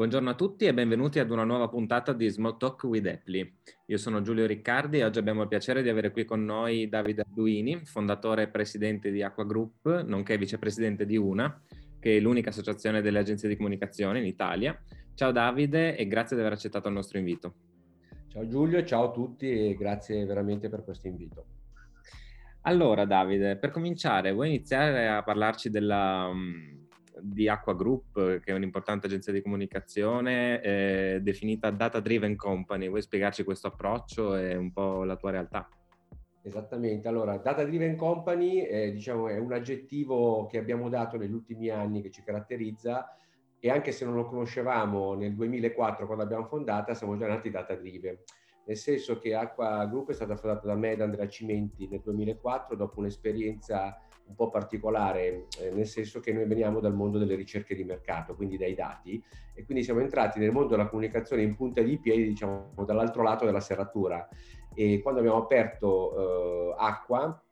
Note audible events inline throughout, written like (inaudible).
Buongiorno a tutti e benvenuti ad una nuova puntata di Small Talk with Apply. Io sono Giulio Riccardi e oggi abbiamo il piacere di avere qui con noi Davide Arduini, fondatore e presidente di Aqua Group, nonché vicepresidente di UNA, che è l'unica associazione delle agenzie di comunicazione in Italia. Ciao Davide e grazie di aver accettato il nostro invito. Ciao Giulio, ciao a tutti e grazie veramente per questo invito. Allora Davide, per cominciare, vuoi iniziare a parlarci della, di Aqua Group, che è un'importante agenzia di comunicazione eh, definita Data Driven Company. Vuoi spiegarci questo approccio e un po' la tua realtà? Esattamente, allora Data Driven Company eh, diciamo, è un aggettivo che abbiamo dato negli ultimi anni che ci caratterizza e anche se non lo conoscevamo nel 2004 quando abbiamo fondata, siamo già nati Data Driven nel senso che Aqua Group è stata fondata da me e da Andrea Cimenti nel 2004 dopo un'esperienza un po' particolare, eh, nel senso che noi veniamo dal mondo delle ricerche di mercato, quindi dai dati, e quindi siamo entrati nel mondo della comunicazione in punta di piedi, diciamo, dall'altro lato della serratura. E quando abbiamo aperto eh, Acqua,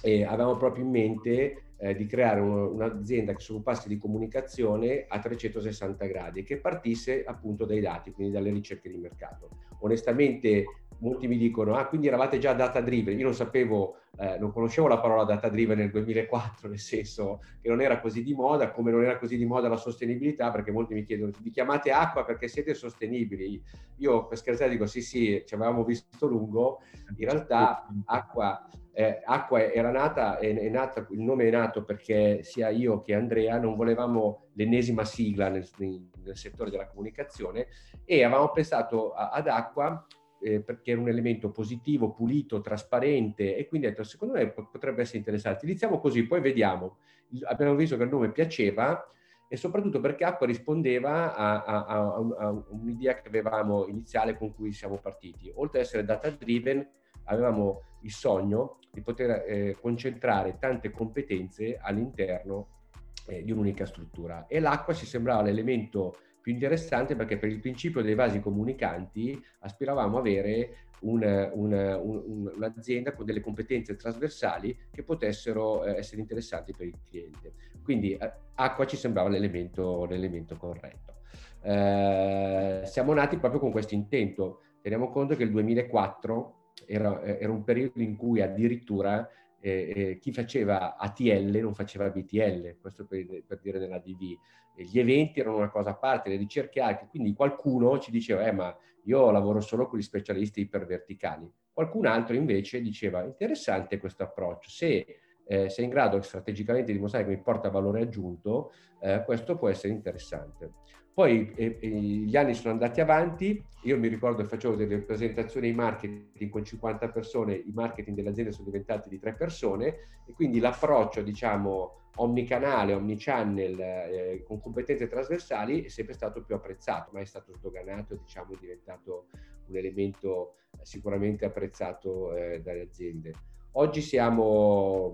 eh, avevamo proprio in mente eh, di creare un, un'azienda che si occupasse di comunicazione a 360 gradi e che partisse appunto dai dati, quindi dalle ricerche di mercato. Onestamente molti mi dicono, ah quindi eravate già data driven, io non sapevo, eh, non conoscevo la parola data driven nel 2004, nel senso che non era così di moda, come non era così di moda la sostenibilità, perché molti mi chiedono, vi chiamate acqua perché siete sostenibili? Io per scherzare dico, sì sì, ci avevamo visto lungo, in realtà acqua, eh, acqua era nata, è, è nata, il nome è nato perché sia io che Andrea non volevamo l'ennesima sigla nel, nel settore della comunicazione e avevamo pensato a, ad acqua eh, perché era un elemento positivo, pulito, trasparente e quindi ho detto secondo me potrebbe essere interessante. Iniziamo così, poi vediamo. Abbiamo visto che il nome piaceva e soprattutto perché acqua rispondeva a, a, a, a, un'idea che avevamo iniziale con cui siamo partiti. Oltre ad essere data driven, avevamo il sogno di poter eh, concentrare tante competenze all'interno eh, di un'unica struttura e l'acqua ci sembrava l'elemento più interessante perché per il principio dei vasi comunicanti aspiravamo a avere un, un, un, un'azienda con delle competenze trasversali che potessero eh, essere interessanti per il cliente. Quindi eh, acqua ci sembrava l'elemento, l'elemento corretto. Eh, siamo nati proprio con questo intento. Teniamo conto che il 2004 era, era un periodo in cui addirittura eh, chi faceva ATL non faceva BTL, questo per, per dire nella DV. Gli eventi erano una cosa a parte, le ricerche anche, quindi qualcuno ci diceva, eh, ma io lavoro solo con gli specialisti iperverticali. Qualcun altro invece diceva, interessante questo approccio, se eh, sei in grado strategicamente di dimostrare che mi porta valore aggiunto, eh, questo può essere interessante. Poi eh, eh, gli anni sono andati avanti, io mi ricordo che facevo delle presentazioni in marketing con 50 persone, i marketing delle aziende sono diventati di tre persone e quindi l'approccio diciamo omnicanale, omnichannel eh, con competenze trasversali è sempre stato più apprezzato, ma è stato sdoganato, diciamo è diventato un elemento sicuramente apprezzato eh, dalle aziende. Oggi siamo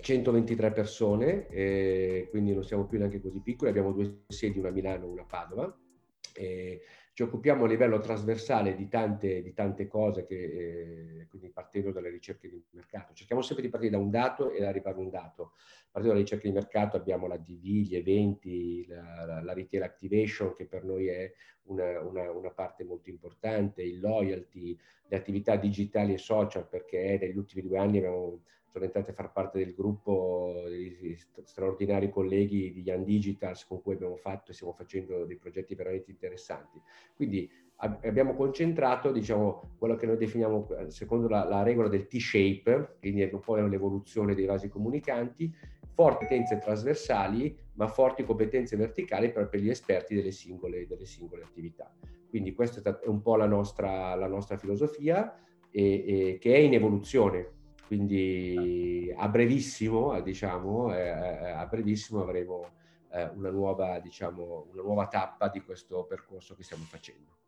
123 persone, eh, quindi non siamo più neanche così piccoli, abbiamo due sedi, una a Milano e una a Padova. Eh, ci occupiamo a livello trasversale di tante, di tante cose, che, eh, quindi partendo dalle ricerche di mercato. Cerchiamo sempre di partire da un dato e arrivare a un dato. Partendo dalle ricerche di mercato abbiamo la DV, gli eventi, la, la, la retail activation, che per noi è una, una, una, parte molto importante, il loyalty, le attività digitali e social, perché negli ultimi due anni abbiamo sono entrati a far parte del gruppo degli straordinari colleghi di Young Digitals con cui abbiamo fatto e stiamo facendo dei progetti veramente interessanti. Quindi abbiamo concentrato, diciamo, quello che noi definiamo secondo la, la regola del T-shape, quindi è un po' l'evoluzione dei vasi comunicanti, forti competenze trasversali, ma forti competenze verticali per, per gli esperti delle singole, delle singole, attività. Quindi questa è un po' la nostra, la nostra filosofia e, e, che è in evoluzione quindi a brevissimo, diciamo, eh, eh, a brevissimo avremo eh, una, nuova, diciamo, una nuova tappa di questo percorso che stiamo facendo.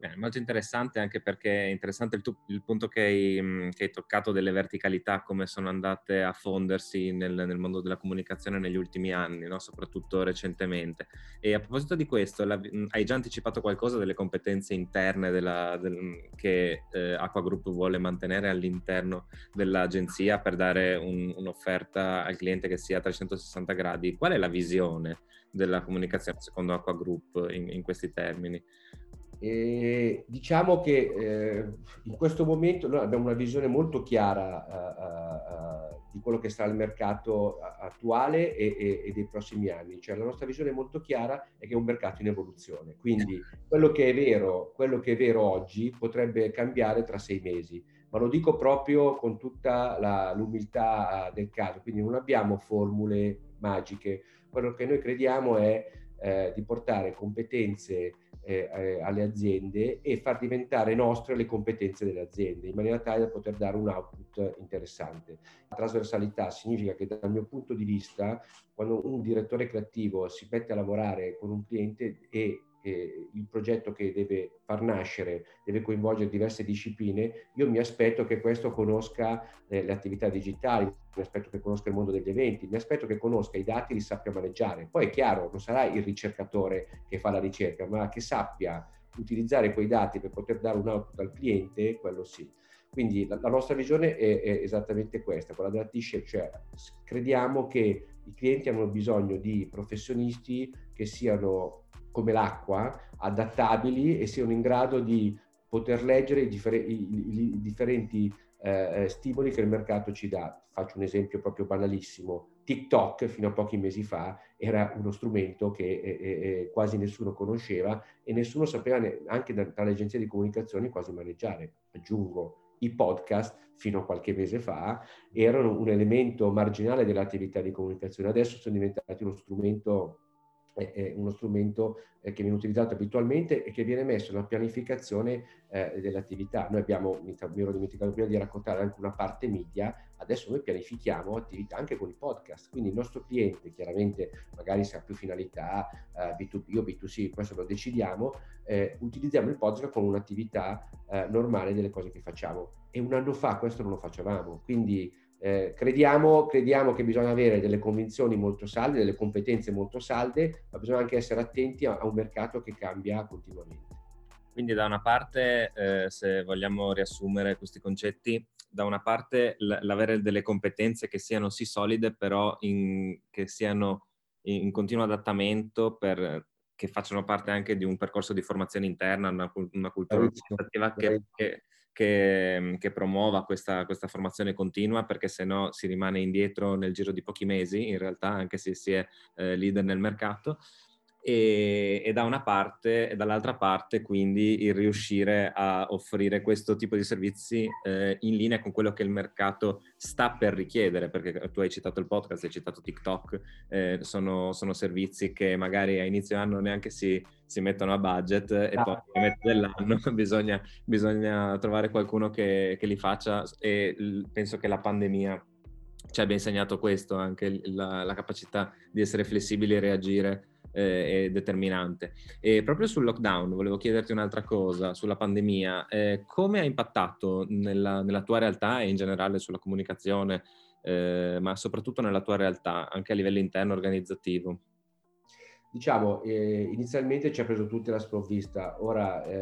Beh, molto interessante anche perché è interessante il, tu, il punto che hai, che hai, toccato delle verticalità, come sono andate a fondersi nel, nel mondo della comunicazione negli ultimi anni, no? soprattutto recentemente. E a proposito di questo, la, hai già anticipato qualcosa delle competenze interne della, del, che eh, Aqua Group vuole mantenere all'interno dell'agenzia per dare un, un'offerta al cliente che sia a 360 gradi? Qual è la visione della comunicazione secondo Aqua Group in, in questi termini? E diciamo che eh, in questo momento noi abbiamo una visione molto chiara uh, uh, di quello che sarà il mercato attuale e, e, e, dei prossimi anni. Cioè la nostra visione molto chiara è che è un mercato in evoluzione. Quindi quello che è vero, che è vero oggi potrebbe cambiare tra sei mesi. Ma lo dico proprio con tutta la, l'umiltà del caso. Quindi non abbiamo formule magiche. Quello che noi crediamo è eh, di portare competenze eh, eh, alle aziende e far diventare nostre le competenze delle aziende in maniera tale da poter dare un output interessante. La trasversalità significa che dal mio punto di vista quando un direttore creativo si mette a lavorare con un cliente e eh, il progetto che deve far nascere deve coinvolgere diverse discipline, io mi aspetto che questo conosca eh, le attività digitali, mi aspetto che conosca il mondo degli eventi, mi aspetto che conosca i dati e li sappia maneggiare. Poi è chiaro, non sarà il ricercatore che fa la ricerca, ma che sappia utilizzare quei dati per poter dare un output al cliente, quello sì. Quindi la, la nostra visione è, è, esattamente questa, quella della T-Shape, cioè crediamo che i clienti hanno bisogno di professionisti che siano come l'acqua, adattabili e siano in grado di poter leggere i, differ- i, i differenti eh, stimoli che il mercato ci dà. Faccio un esempio proprio banalissimo. TikTok fino a pochi mesi fa era uno strumento che eh, eh, quasi nessuno conosceva e nessuno sapeva ne- anche da, dalle agenzie di comunicazione quasi maneggiare. Aggiungo, i podcast fino a qualche mese fa erano un elemento marginale dell'attività di comunicazione, adesso sono diventati uno strumento è uno strumento eh, che viene utilizzato abitualmente e che viene messo nella pianificazione eh, dell'attività. Noi abbiamo, mi, ero dimenticato prima di raccontare anche una parte media, adesso noi pianifichiamo attività anche con i podcast, quindi il nostro cliente chiaramente magari se ha più finalità eh, B2B o B2C, questo lo decidiamo, eh, utilizziamo il podcast con un'attività eh, normale delle cose che facciamo. E un anno fa questo non lo facevamo, quindi eh, crediamo, crediamo, che bisogna avere delle convinzioni molto salde, delle competenze molto salde, ma bisogna anche essere attenti a, a un mercato che cambia continuamente. Quindi da una parte, eh, se vogliamo riassumere questi concetti, da una parte l- l'avere delle competenze che siano sì solide, però in, che siano in continuo adattamento per, che facciano parte anche di un percorso di formazione interna, una, una cultura organizzativa che, che, che, che promuova questa, questa, formazione continua perché se no si rimane indietro nel giro di pochi mesi, in realtà anche se si è eh, leader nel mercato e, e, da una parte e dall'altra parte quindi il riuscire a offrire questo tipo di servizi eh, in linea con quello che il mercato sta per richiedere perché tu hai citato il podcast, hai citato TikTok eh, sono, sono, servizi che magari a inizio anno neanche si, si mettono a budget e ah. poi a metà dell'anno (laughs) bisogna, bisogna, trovare qualcuno che, che li faccia e penso che la pandemia ci abbia insegnato questo, anche la, la capacità di essere flessibili e reagire eh, è determinante. E proprio sul lockdown volevo chiederti un'altra cosa, sulla pandemia, eh, come ha impattato nella, nella, tua realtà e in generale sulla comunicazione, eh, ma soprattutto nella tua realtà, anche a livello interno organizzativo? Diciamo, eh, inizialmente ci ha preso tutti la sprovvista, ora eh,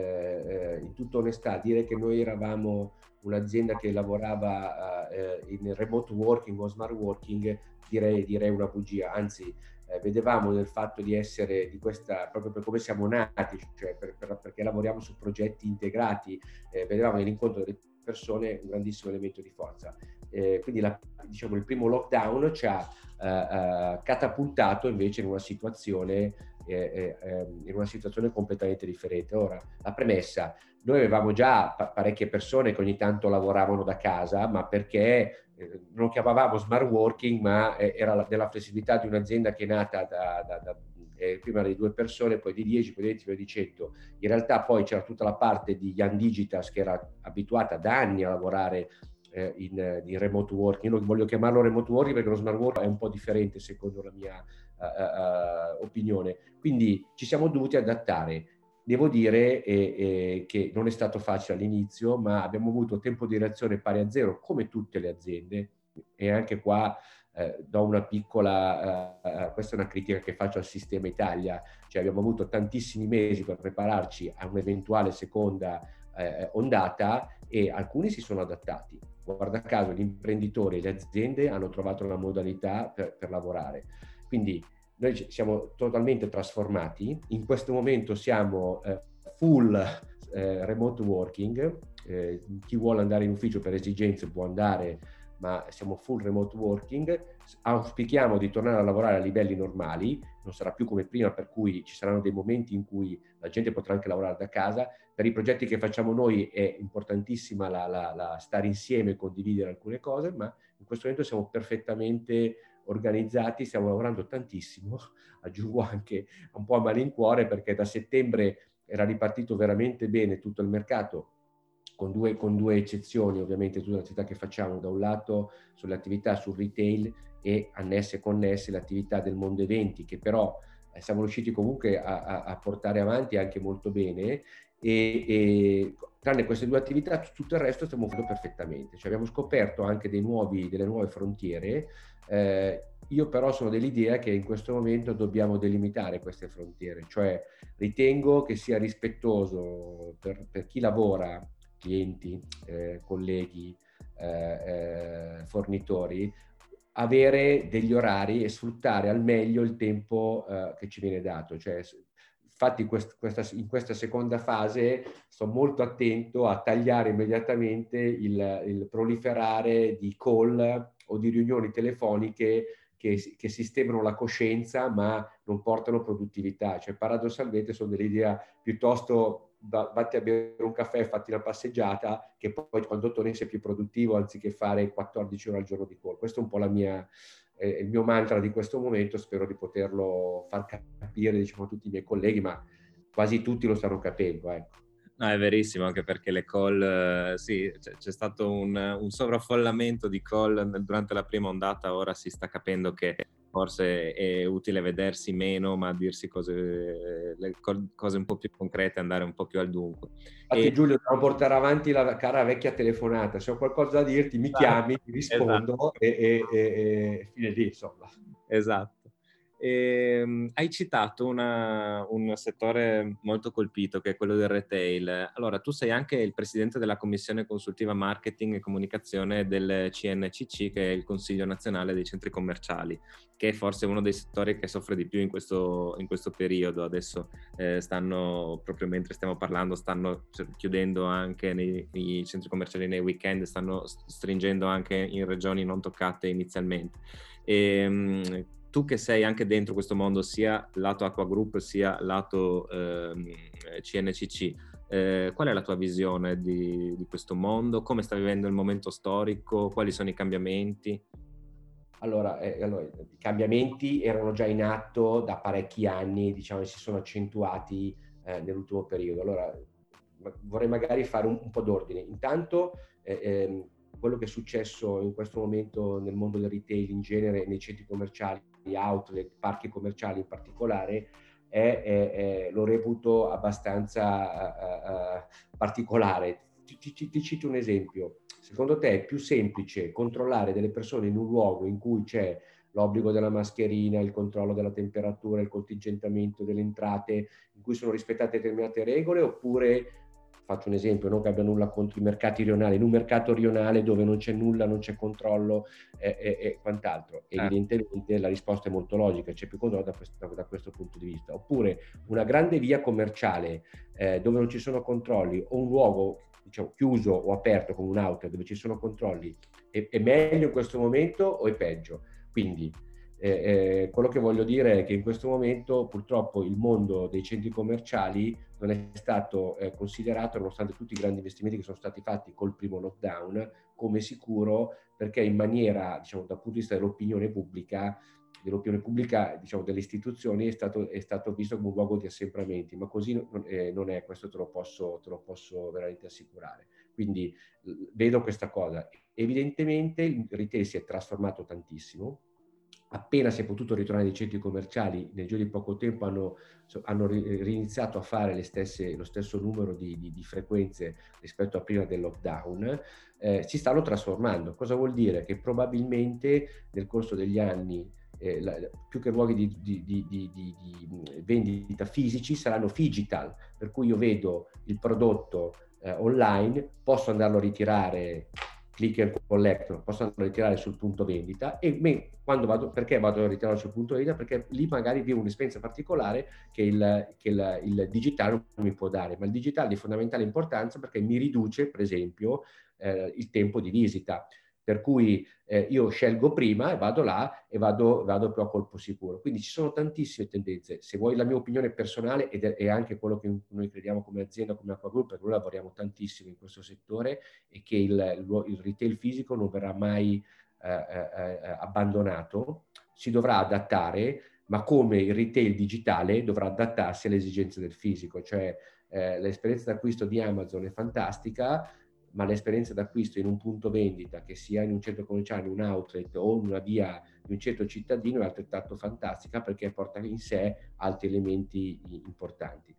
eh, in tutta onestà dire che noi eravamo un'azienda che lavorava in remote working o smart working direi, direi una bugia, anzi eh, vedevamo nel fatto di essere di questa, proprio per come siamo nati, cioè per, per, perché lavoriamo su progetti integrati, eh, vedevamo nell'incontro delle persone un grandissimo elemento di forza. Eh, quindi la, diciamo, il primo lockdown ci ha eh, eh, catapultato invece in una situazione eh, ehm, in una situazione completamente differente. Ora, la premessa, noi avevamo già pa- parecchie persone che ogni tanto lavoravano da casa, ma perché non lo chiamavamo smart working, ma eh, era la, della flessibilità di un'azienda che è nata da, da, da eh, prima di due persone, poi di 10, poi di 20, poi di 100. In realtà poi c'era tutta la parte di Young Digitas che era abituata da anni a lavorare eh, in, in, remote working. Io voglio chiamarlo remote working perché lo smart working è un po' differente secondo la mia uh, uh, opinione. Quindi ci siamo dovuti adattare Devo dire eh, eh, che non è stato facile all'inizio, ma abbiamo avuto tempo di reazione pari a zero, come tutte le aziende, e anche qua eh, do una piccola, eh, eh, questa è una critica che faccio al sistema Italia, cioè abbiamo avuto tantissimi mesi per prepararci a un'eventuale seconda eh, ondata e alcuni si sono adattati. Guarda caso gli imprenditori e le aziende hanno trovato una modalità per, per lavorare. Quindi noi siamo totalmente trasformati, in questo momento siamo eh, full eh, remote working, eh, chi vuole andare in ufficio per esigenze può andare, ma siamo full remote working, auspichiamo di tornare a lavorare a livelli normali, non sarà più come prima per cui ci saranno dei momenti in cui la gente potrà anche lavorare da casa, per i progetti che facciamo noi è importantissima la, la, la stare insieme e condividere alcune cose, ma in questo momento siamo perfettamente organizzati, stiamo lavorando tantissimo, (laughs) aggiungo anche un po' a malincuore perché da settembre era ripartito veramente bene tutto il mercato, con due, con due eccezioni ovviamente tutte le che facciamo, da un lato sulle attività sul retail e annesse e connesse le attività del mondo eventi che però eh, siamo riusciti comunque a, a, a, portare avanti anche molto bene e, e, tranne queste due attività tutto il resto stiamo facendo perfettamente, cioè abbiamo scoperto anche nuovi, delle nuove frontiere. Eh, io però sono dell'idea che in questo momento dobbiamo delimitare queste frontiere, cioè ritengo che sia rispettoso per, per chi lavora, clienti, eh, colleghi, eh, eh fornitori, avere degli orari e sfruttare al meglio il tempo eh, che ci viene dato. Cioè, infatti quest, questa, in questa seconda fase sto molto attento a tagliare immediatamente il, il proliferare di call o di riunioni telefoniche che, che, sistemano la coscienza ma non portano produttività. Cioè paradossalmente sono dell'idea piuttosto vatti a bere un caffè, fatti una passeggiata, che poi quando torni sei più produttivo anziché fare 14 ore al giorno di call. Questo è un po' la mia, eh, il mio mantra di questo momento, spero di poterlo far capire diciamo, a tutti i miei colleghi, ma quasi tutti lo stanno capendo. Ecco. No, è verissimo, anche perché le call, eh, sì, c'è, c'è stato un, un, sovraffollamento di call durante la prima ondata, ora si sta capendo che forse è utile vedersi meno, ma dirsi cose, cose un po' più concrete, andare un po' più al dunque. Infatti e... Giulio, devo portare avanti la cara vecchia telefonata, se ho qualcosa da dirti mi chiami, ti rispondo esatto. e, e, e, e fine lì, insomma. Esatto. E, um, hai citato una, un settore molto colpito che è quello del retail. Allora, tu sei anche il presidente della Commissione Consultiva Marketing e Comunicazione del CNCC, che è il Consiglio Nazionale dei Centri Commerciali, che è forse uno dei settori che soffre di più in questo, in questo periodo. Adesso eh, stanno, proprio mentre stiamo parlando, stanno chiudendo anche nei, nei centri commerciali nei weekend, stanno stringendo anche in regioni non toccate inizialmente. E, um, tu che sei anche dentro questo mondo, sia lato Aqua Group sia lato eh, CNCC, eh, qual è la tua visione di, di, questo mondo? Come sta vivendo il momento storico? Quali sono i cambiamenti? Allora, eh, allora, i cambiamenti erano già in atto da parecchi anni, diciamo, si sono accentuati eh, nell'ultimo periodo. Allora, vorrei magari fare un, un po' d'ordine. Intanto, eh, ehm, quello che è successo in questo momento nel mondo del retail in genere, nei centri commerciali, outlet, parchi commerciali in particolare, è, è, è, lo reputo abbastanza uh, uh, particolare. Ti, ti, ti, cito un esempio. Secondo te è più semplice controllare delle persone in un luogo in cui c'è l'obbligo della mascherina, il controllo della temperatura, il contingentamento delle entrate, in cui sono rispettate determinate regole, oppure faccio un esempio, non che abbia nulla contro i mercati rionali, in un mercato rionale dove non c'è nulla, non c'è controllo e, e, e quant'altro. Eh. Evidentemente la risposta è molto logica, c'è più controllo da questo, da questo punto di vista. Oppure una grande via commerciale eh, dove non ci sono controlli o un luogo diciamo, chiuso o aperto come un outlet dove ci sono controlli, è, è meglio in questo momento o è peggio? Quindi eh, eh, quello che voglio dire è che in questo momento purtroppo il mondo dei centri commerciali non è stato eh, considerato, nonostante tutti i grandi investimenti che sono stati fatti col primo lockdown, come sicuro perché in maniera, diciamo, dal punto di vista dell'opinione pubblica, dell'opinione pubblica, diciamo, delle istituzioni è stato, è stato, visto come un luogo di assembramenti, ma così non, eh, non è, questo te lo, posso, te lo posso veramente assicurare. Quindi vedo questa cosa. Evidentemente il retail si è trasformato tantissimo, appena si è potuto ritornare nei centri commerciali, nel giro di poco tempo hanno, hanno riniziato a fare stesse, lo stesso numero di, di, di, frequenze rispetto a prima del lockdown, eh, si stanno trasformando. Cosa vuol dire? Che probabilmente nel corso degli anni eh, la, più che luoghi di, di, di, di, vendita fisici saranno digital, per cui io vedo il prodotto eh, online, posso andarlo a ritirare click and collect, posso ritirare sul punto vendita e me, quando vado, perché vado a ritirarlo sul punto vendita? Perché lì magari vivo un'esperienza particolare che, il, che il, il digitale non mi può dare, ma il digitale è di fondamentale importanza perché mi riduce, per esempio, eh, il tempo di visita per cui eh, io scelgo prima e vado là e vado, vado più a colpo sicuro. Quindi ci sono tantissime tendenze. Se vuoi la mia opinione personale ed è anche quello che noi crediamo come azienda, come Aqua Group, perché noi lavoriamo tantissimo in questo settore e che il, il retail fisico non verrà mai eh, eh, eh, abbandonato, si dovrà adattare, ma come il retail digitale dovrà adattarsi alle esigenze del fisico, cioè eh, l'esperienza d'acquisto di Amazon è fantastica, ma l'esperienza d'acquisto in un punto vendita, che sia in un centro commerciale, in un outlet o in una via di un centro cittadino, è altrettanto fantastica perché porta in sé altri elementi importanti.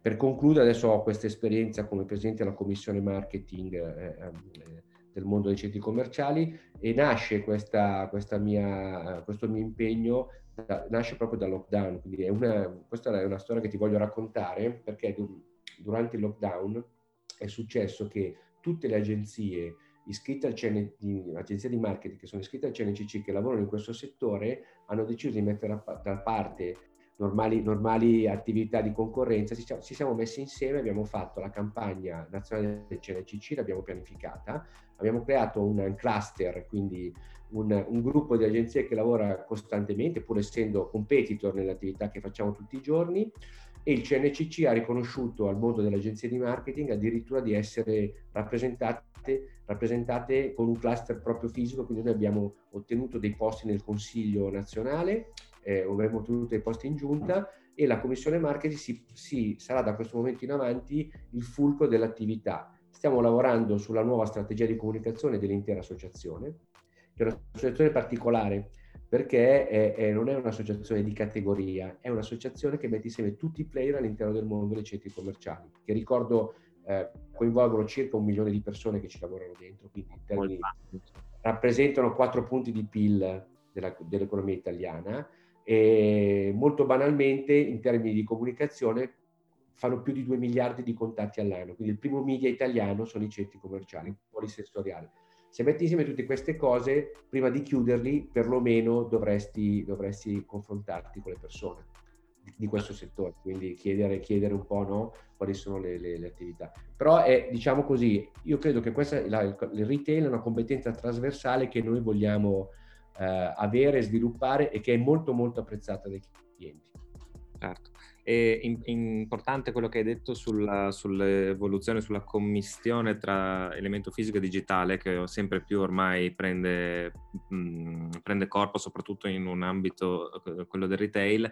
Per concludere, adesso ho questa esperienza come presidente della commissione marketing eh, eh, del mondo dei centri commerciali e nasce questa, questa mia, questo mio impegno da, nasce proprio dal lockdown. Quindi è una, questa è una storia che ti voglio raccontare perché durante il lockdown è successo che tutte le agenzie iscritte al CN, di, di marketing che sono iscritte al CNCC che lavorano in questo settore hanno deciso di mettere da parte normali, normali attività di concorrenza, ci, ci, siamo messi insieme, abbiamo fatto la campagna nazionale del CNCC, l'abbiamo pianificata, abbiamo creato un cluster, quindi un, un, gruppo di agenzie che lavora costantemente, pur essendo competitor nelle attività che facciamo tutti i giorni, e il CNCC ha riconosciuto al mondo delle agenzie di marketing addirittura di essere rappresentate, rappresentate con un cluster proprio fisico, quindi noi abbiamo ottenuto dei posti nel Consiglio nazionale, eh, avremo ottenuto dei posti in giunta e la Commissione Marketing si, si, sarà da questo momento in avanti il fulcro dell'attività. Stiamo lavorando sulla nuova strategia di comunicazione dell'intera associazione, che è un'associazione particolare perché è, è, non è un'associazione di categoria, è un'associazione che mette insieme tutti i player all'interno del mondo dei centri commerciali, che ricordo eh, coinvolgono circa un milione di persone che ci lavorano dentro, quindi termini, rappresentano quattro punti di PIL della, dell'economia italiana e molto banalmente in termini di comunicazione fanno più di 2 miliardi di contatti all'anno, quindi il primo media italiano sono i centri commerciali, polisensoriali. Se metti insieme tutte queste cose, prima di chiuderli, perlomeno dovresti, dovresti confrontarti con le persone di, questo settore, quindi chiedere, chiedere un po' no, quali sono le, le, le, attività. Però è, diciamo così, io credo che questa, la, il retail è una competenza trasversale che noi vogliamo eh, avere, sviluppare e che è molto molto apprezzata dai clienti. Certo. È importante quello che hai detto sulla, sull'evoluzione, sulla commistione tra elemento fisico e digitale, che sempre più ormai prende, mh, mm, prende corpo, soprattutto in un ambito, eh, quello del retail,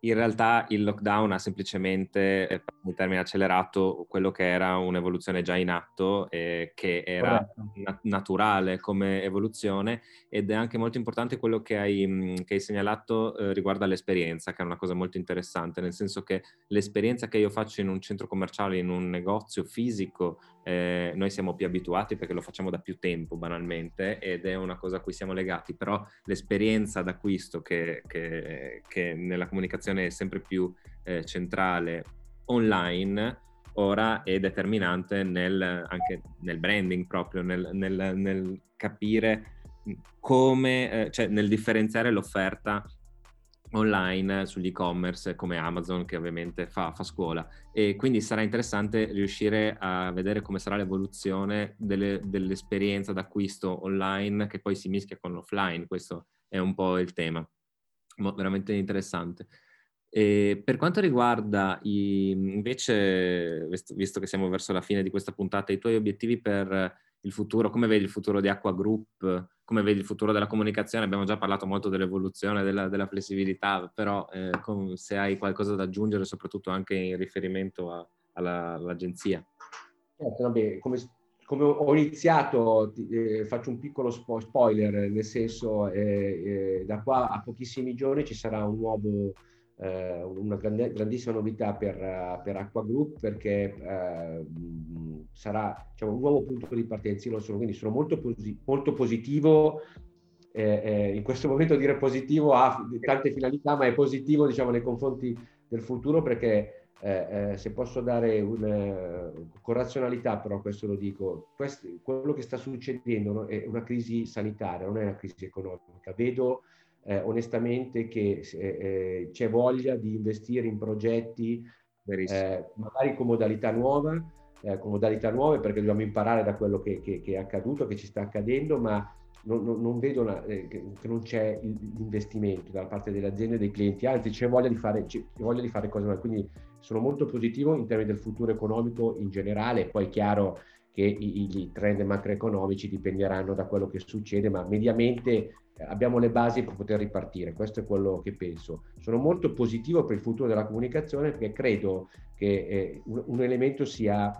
in realtà il lockdown ha semplicemente, eh, in termini accelerato, quello che era un'evoluzione già in atto, eh, che era na- naturale come evoluzione ed è anche molto importante quello che hai, mm, che hai segnalato eh, riguardo all'esperienza, che è una cosa molto interessante, nel senso che l'esperienza che io faccio in un centro commerciale, in un negozio fisico, eh, noi siamo più abituati perché lo facciamo da più tempo banalmente ed è una cosa a cui siamo legati, però l'esperienza d'acquisto che, che, che nella comunicazione è sempre più eh, centrale online ora è determinante nel, anche nel branding proprio, nel, nel, nel capire come, eh, cioè nel differenziare l'offerta online sugli e-commerce come Amazon che ovviamente fa, fa, scuola e quindi sarà interessante riuscire a vedere come sarà l'evoluzione delle, dell'esperienza d'acquisto online che poi si mischia con l'offline, questo è un po' il tema, veramente interessante. E per quanto riguarda i, invece, visto che siamo verso la fine di questa puntata, i tuoi obiettivi per il futuro, come vedi il futuro di Aqua Group, come vedi il futuro della comunicazione, abbiamo già parlato molto dell'evoluzione, della, della flessibilità, però eh, con, se hai qualcosa da aggiungere, soprattutto anche in riferimento a, alla, all'agenzia. Certo, vabbè, come, come ho iniziato, eh, faccio un piccolo spo- spoiler, nel senso eh, eh, da qua a pochissimi giorni ci sarà un nuovo, eh, una grande, grandissima novità per, per Acqua Group perché eh, sarà diciamo, un nuovo punto di partenza, io sono, quindi sono molto, posi- molto positivo. Eh, in questo momento dire positivo ha tante finalità, ma è positivo diciamo, nei confronti del futuro perché eh, eh, se posso dare una, con razionalità, però questo lo dico, questo, quello che sta succedendo no, è una crisi sanitaria, non è una crisi economica. Vedo eh, onestamente che eh, eh, c'è voglia di investire in progetti eh, magari con modalità nuova, con modalità nuove perché dobbiamo imparare da quello che, che, che è accaduto, che ci sta accadendo, ma non, non, non vedo una, eh, che, non c'è l'investimento da parte delle aziende e dei clienti, anzi c'è voglia di fare, c'è voglia di fare cose nuove. Quindi sono molto positivo in termini del futuro economico in generale, poi è chiaro che i, i trend macroeconomici dipenderanno da quello che succede, ma mediamente eh, abbiamo le basi per poter ripartire, questo è quello che penso. Sono molto positivo per il futuro della comunicazione perché credo che eh, un, elemento sia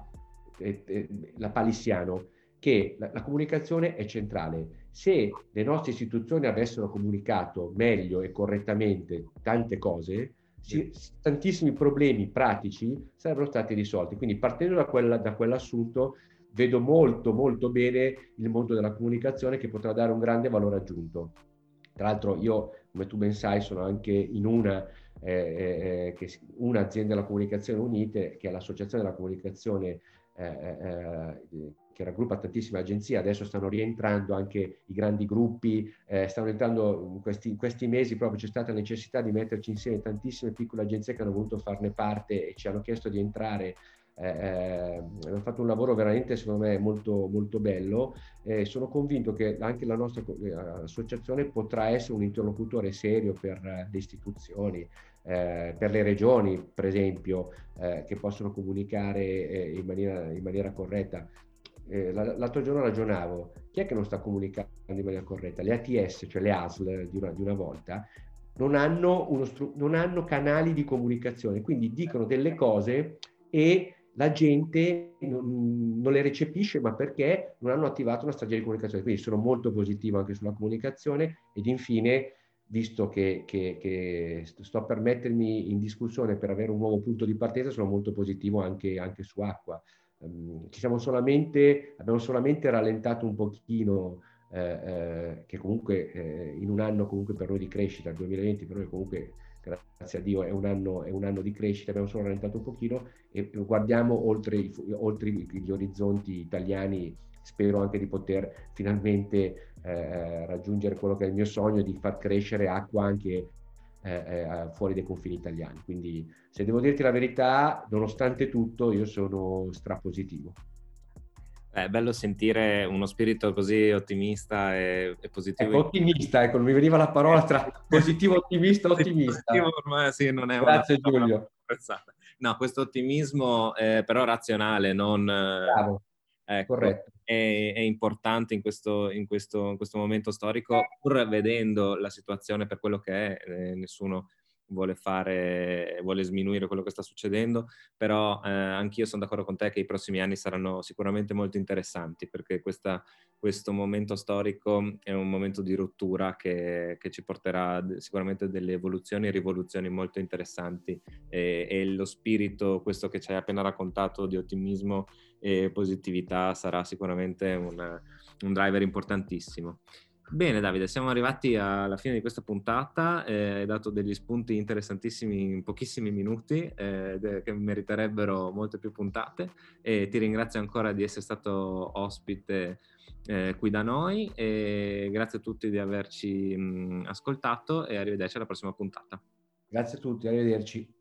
eh, eh, la palissiano, che la, la comunicazione è centrale. Se le nostre istituzioni avessero comunicato meglio e correttamente tante cose, si, tantissimi problemi pratici sarebbero stati risolti. Quindi partendo da, quella, da quell'assunto vedo molto molto bene il mondo della comunicazione che potrà dare un grande valore aggiunto. Tra l'altro io, come tu ben sai, sono anche in una, eh, eh, che, un'azienda della comunicazione unite, che è l'Associazione della Comunicazione eh, eh, eh che raggruppa tantissime agenzie, adesso stanno rientrando anche i grandi gruppi, eh, stanno entrando in questi, in questi, mesi proprio c'è stata necessità di metterci insieme tantissime piccole agenzie che hanno voluto farne parte e ci hanno chiesto di entrare eh, eh, abbiamo fatto un lavoro veramente secondo me molto, molto bello e sono convinto che anche la nostra eh, associazione potrà essere un interlocutore serio per le istituzioni, eh, per le regioni per esempio, eh, che possono comunicare eh, in maniera, in maniera corretta eh, l'altro giorno ragionavo, chi è che non sta comunicando in maniera corretta? Le ATS, cioè le ASL di una, di una volta, non hanno, stru- non hanno, canali di comunicazione, quindi dicono delle cose e la gente non, non, le recepisce, ma perché non hanno attivato una strategia di comunicazione. Quindi sono molto positivo anche sulla comunicazione ed infine, visto che, che, che sto per mettermi in discussione per avere un nuovo punto di partenza, sono molto positivo anche, anche su acqua. Um, solamente, abbiamo solamente rallentato un pochino, eh, eh, che comunque eh, in un anno comunque per noi di crescita, il 2020 per noi comunque grazie a Dio è un anno, è un anno di crescita, abbiamo solo rallentato un pochino e guardiamo oltre, oltre gli orizzonti italiani, spero anche di poter finalmente eh, raggiungere quello che è il mio sogno di far crescere acqua anche eh, eh, fuori dai confini italiani. Quindi se devo dirti la verità, nonostante tutto, io sono strapositivo. È bello sentire uno spirito così ottimista e, e positivo. Ecco, ottimista, ecco, mi veniva la parola tra (laughs) positivo, ottimista, ottimista. Positivo, ormai, sì, non è Grazie una, Giulio. No, questo ottimismo è però razionale, non... Bravo, ecco, corretto è, è importante in questo, in, questo, in questo, momento storico, pur vedendo la situazione per quello che è, eh, nessuno vuole fare, vuole sminuire quello che sta succedendo, però eh, anch'io sono d'accordo con te che i prossimi anni saranno sicuramente molto interessanti perché questa, questo momento storico è un momento di rottura che, che, ci porterà sicuramente delle evoluzioni e rivoluzioni molto interessanti e, e lo spirito, questo che ci hai appena raccontato di ottimismo e positività sarà sicuramente un, un driver importantissimo. Bene Davide, siamo arrivati alla fine di questa puntata, eh, hai dato degli spunti interessantissimi in pochissimi minuti eh, che meriterebbero molte più puntate e ti ringrazio ancora di essere stato ospite eh, qui da noi e grazie a tutti di averci mh, ascoltato e arrivederci alla prossima puntata. Grazie a tutti, arrivederci.